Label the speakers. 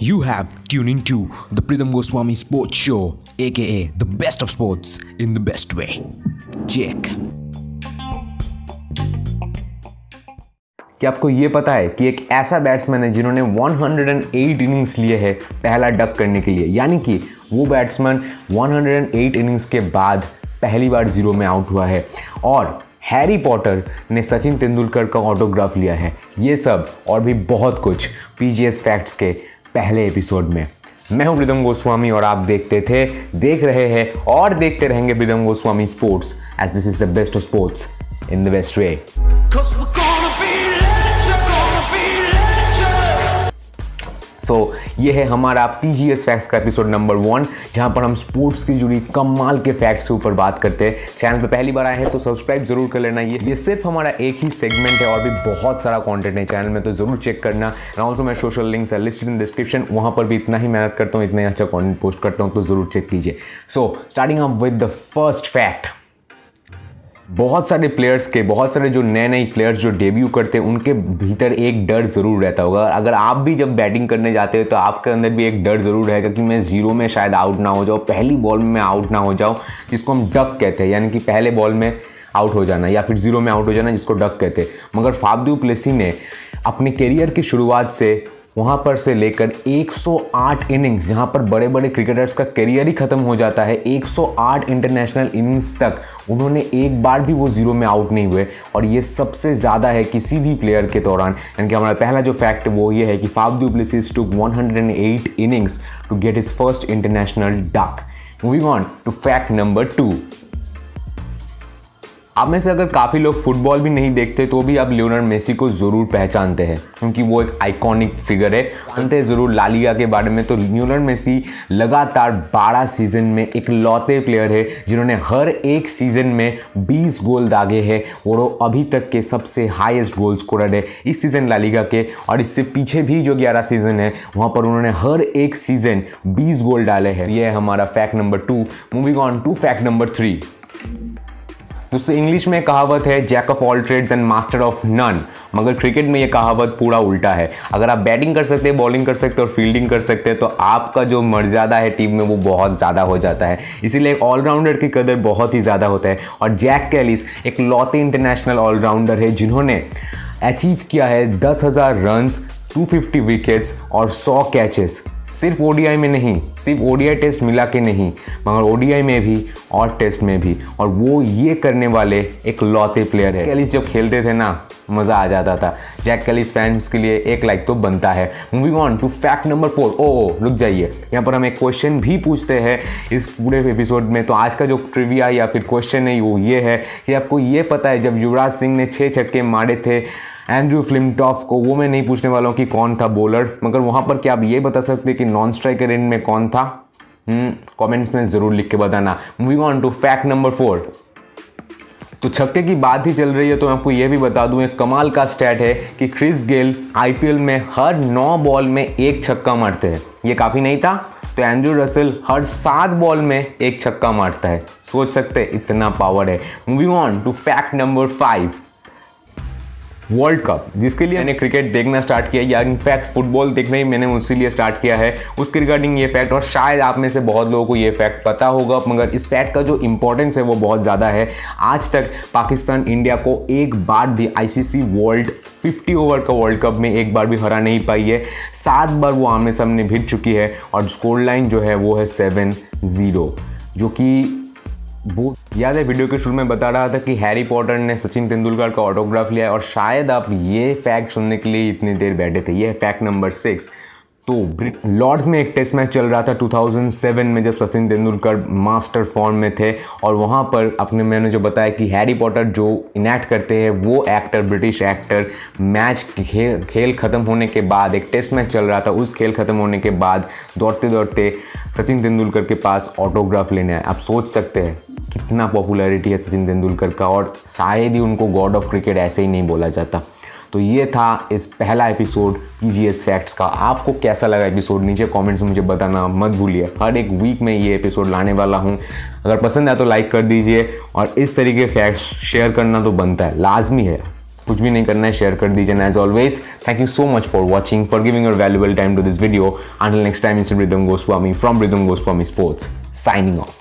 Speaker 1: You have tuned into the Pritham Goswami Sports Show, aka the best of sports in the best way. Check.
Speaker 2: क्या आपको ये पता है कि एक ऐसा बैट्समैन है जिन्होंने 108 इनिंग्स लिए हैं पहला डक करने के लिए यानी कि वो बैट्समैन 108 इनिंग्स के बाद पहली बार ज़ीरो में आउट हुआ है और हैरी पॉटर ने सचिन तेंदुलकर का ऑटोग्राफ लिया है। ये सब और भी बहुत कुछ पीजीएस फैक्ट्स के पहले एपिसोड में। मैं हूँ प्रीतम गोस्वामी और आप देखते थे, देख रहे हैं और देखते रहेंगे Pritam Goswami sports as this is the best of sports in the best way so, ये है हमारा पी जी एस फैक्ट्स का एपिसोड नंबर वन जहाँ पर हम स्पोर्ट्स की जुड़ी कमाल के फैक्ट्स के ऊपर बात करते हैं। चैनल पर पहली बार आए हैं तो सब्सक्राइब ज़रूर कर लेना। ये ये सिर्फ़ हमारा एक ही सेगमेंट है और भी बहुत सारा कॉन्टेंट है चैनल में तो ज़रूर चेक करना। एंड ऑल्सो मैं social links listed in description वहाँ पर भी इतना ही मेहनत करता हूँ, इतना ही अच्छा कॉन्टेंट पोस्ट करता हूँ तो ज़रूर चेक कीजिए। So starting up with the first fact बहुत सारे प्लेयर्स के, बहुत सारे जो नए नए प्लेयर्स जो डेब्यू करते हैं, उनके भीतर एक डर ज़रूर रहता होगा। अगर आप भी जब बैटिंग करने जाते हो तो आपके अंदर भी एक डर ज़रूर रहेगा कि मैं ज़ीरो में शायद आउट ना हो जाऊँ, पहली बॉल में मैं आउट ना हो जाऊँ, जिसको हम डक कहते हैं। यानी कि पहले बॉल में आउट हो जाना, या फिर ज़ीरो में आउट हो जाना, जिसको डक कहते हैं। मगर फाबदू प्लेसी ने अपने करियर की शुरुआत से वहाँ पर से लेकर 108 इनिंग्स जहाँ पर बड़े बड़े क्रिकेटर्स का करियर ही खत्म हो जाता है 108 इंटरनेशनल इनिंग्स तक, उन्होंने एक बार भी वो ज़ीरो में आउट नहीं हुए। और ये सबसे ज़्यादा है किसी भी प्लेयर के दौरान। यानी कि हमारा पहला जो फैक्ट वो ये है कि Faf du Plessis took 108 innings to get his first international duck moving on to fact number two आप में से अगर काफ़ी लोग फुटबॉल भी नहीं देखते तो भी आप लियोनर मेसी को ज़रूर पहचानते हैं, क्योंकि वो एक आइकॉनिक फिगर है। जानते हैं ज़रूर लालिगा के बारे में तो लियोनर मेसी लगातार 12 सीज़न में एक लौते प्लेयर है, जिन्होंने हर एक सीज़न में 20 गोल दागे हैं, और वो अभी तक के सबसे हाईएस्ट गोल स्कोरर है इस सीज़न लालिगा के। और इससे पीछे भी जो 11 सीज़न है, वहाँ पर उन्होंने हर एक सीज़न 20 गोल डाले हैं। ये है हमारा fact number two moving on to fact number three दोस्तों इंग्लिश में कहावत है jack of all trades and master of none मगर क्रिकेट में ये कहावत पूरा उल्टा है। अगर आप बैटिंग कर सकते हैं बॉलिंग कर सकते हैं और फील्डिंग कर सकते हैं तो आपका जो मर्यादा है टीम में वो बहुत ज़्यादा हो जाता है। इसीलिए एक ऑलराउंडर की कदर बहुत ही ज़्यादा होता है। और जैक कैलिस एक लौते इंटरनेशनल ऑलराउंडर है, जिन्होंने अचीव किया है दस हज़ार रन्स 250 विकेट्स और 100 कैचेस सिर्फ़ ओडीआई में नहीं, सिर्फ़ ओडीआई टेस्ट मिला के नहीं, मगर ओडीआई में भी और टेस्ट में भी। और वो ये करने वाले एक लौते प्लेयर है। कैलिस जब खेलते थे ना, मज़ा आ जाता था। जैक कैलिस फैंस के लिए एक लाइक तो बनता है। Moving on to fact number four ओ ओ, रुक जाइए। यहाँ पर हम एक क्वेश्चन भी पूछते हैं। इस पूरे एपिसोड में तो आज का जो ट्रिविया या फिर क्वेश्चन है, वो ये है कि आपको ये पता है, जब युवराज सिंह ने छः छक्के मारे थे एंड्रू फ्लिमटॉफ को वो मैं नहीं पूछने वाला हूँ कि कौन था बॉलर मगर वहाँ पर क्या आप ये बता सकते कि नॉन स्ट्राइकर एंड में कौन था? कमेंट्स में ज़रूर लिख के बताना। Moving on to fact number four तो छक्के की बात ही चल रही है तो मैं आपको यह भी बता दूँ, एक कमाल का स्टैट है कि क्रिस गेल आईपीएल में हर नौ बॉल में एक छक्का मारते हैं। ये काफ़ी नहीं था? तो एंड्रू रसल हर सात बॉल में एक छक्का मारता है। सोच सकते इतना पावर है। Moving on to fact number five world cup जिसके लिए मैंने क्रिकेट देखना स्टार्ट किया, या इनफैक्ट फुटबॉल देखना ही मैंने उसी लिए स्टार्ट किया है। उसके रिगार्डिंग ये फैक्ट और शायद आप में से बहुत लोगों को ये फैक्ट पता होगा, मगर इस फैक्ट का जो इंपॉर्टेंस है वो बहुत ज़्यादा है। आज तक पाकिस्तान इंडिया को एक बार भी आईसीसी वर्ल्ड 50 ओवर का वर्ल्ड कप में एक बार भी हरा नहीं पाई है। सात बार वो आमने सामने भिड़ चुकी है, और स्कोर लाइन जो है वो है सेवन ज़ीरो जो कि वो याद है वीडियो के शुरू में बता रहा था कि हैरी पॉटर ने सचिन तेंदुलकर का ऑटोग्राफ लिया और शायद आप ये फैक्ट सुनने के लिए इतनी देर बैठे थे। ये फैक्ट नंबर सिक्स तो लॉर्ड्स में एक टेस्ट मैच चल रहा था 2007 में जब सचिन तेंदुलकर मास्टर फॉर्म में थे और वहाँ पर अपने मैंने जो बताया कि हैरी पॉटर जो इनैक्ट करते हैं, वो एक्टर ब्रिटिश एक्टर मैच खेल खेल ख़त्म होने के बाद, एक टेस्ट मैच चल रहा था। उस खेल ख़त्म होने के बाद दौड़ते दौड़ते सचिन तेंदुलकर के पास ऑटोग्राफ लेने आए। आप सोच सकते हैं। कितना पॉपुलैरिटी है सचिन तेंदुलकर का और शायद ही उनको गॉड ऑफ़ क्रिकेट ऐसे ही नहीं बोला जाता। तो ये था इस पहला एपिसोड पीजीएस फैक्ट्स का। आपको कैसा लगा एपिसोड नीचे कमेंट्स में मुझे बताना मत भूलिए। हर एक वीक में ये एपिसोड लाने वाला हूँ। अगर पसंद आया तो लाइक कर दीजिए और इस तरीके फैक्ट्स शेयर करना तो बनता है। लाजमी है। कुछ भी नहीं करना है शेयर कर दीजिए। As always thank you so much for watching for giving your valuable time to this video until next time it's Ridham Goswami from Ridham Goswami sports signing off.